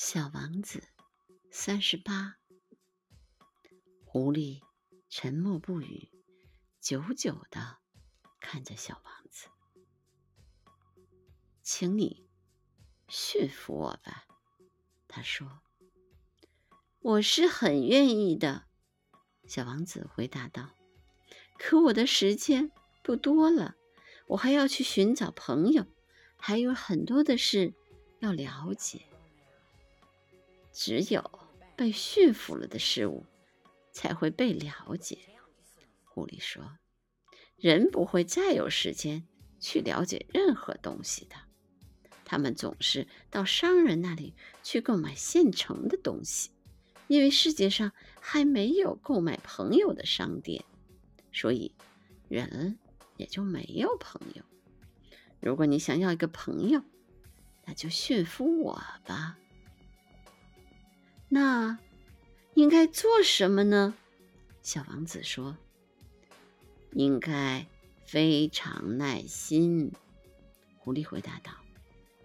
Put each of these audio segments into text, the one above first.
小王子三十八，狐狸沉默不语，久久的看着小王子。请你驯服我吧，他说。我是很愿意的，小王子回答道。可我的时间不多了，我还要去寻找朋友，还有很多的事要了解。只有被驯服了的事物才会被了解，狐狸说：“人不会再有时间去了解任何东西的。他们总是到商人那里去购买现成的东西，因为世界上还没有购买朋友的商店，所以人也就没有朋友。如果你想要一个朋友，那就驯服我吧。”那应该做什么呢？小王子说：“应该非常耐心。”狐狸回答道：“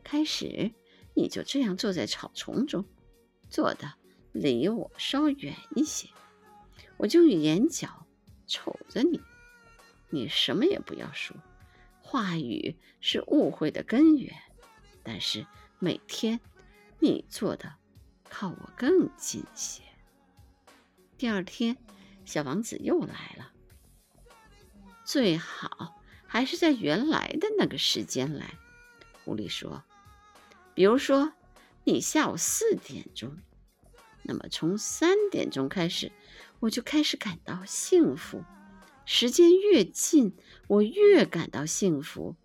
开始，你就这样坐在草丛中，坐的离我稍远一些，我就用眼角瞅着你。你什么也不要说，话语是误会的根源。但是每天你做的。”靠我更近些。第二天，小王子又来了。最好还是在原来的那个时间来，狐狸说。比如说，你下午四点钟，那么从三点钟开始，我就开始感到幸福。时间越近，我越感到幸福。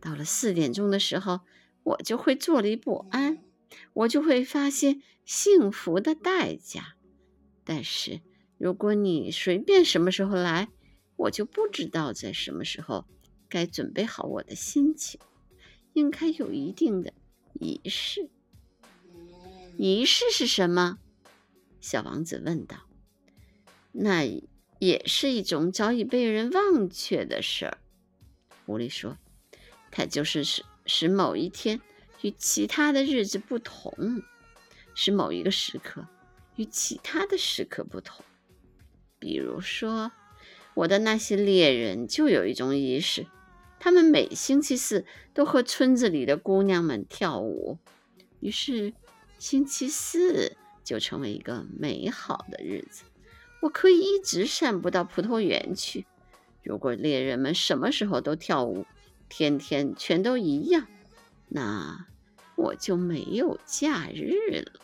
到了四点钟的时候，我就会坐立不安。我就会发现幸福的代价，但是如果你随便什么时候来，我就不知道在什么时候该准备好我的心情。应该有一定的仪式。仪式是什么？小王子问道。那也是一种早已被人忘却的事儿。狐狸说：“它就是使使某一天。”与其他的日子不同，是某一个时刻与其他的时刻不同。比如说，我的那些猎人就有一种仪式，他们每星期四都和村子里的姑娘们跳舞，于是星期四就成为一个美好的日子。我可以一直散步到葡萄园去。如果猎人们什么时候都跳舞，天天全都一样。那我就没有假日了。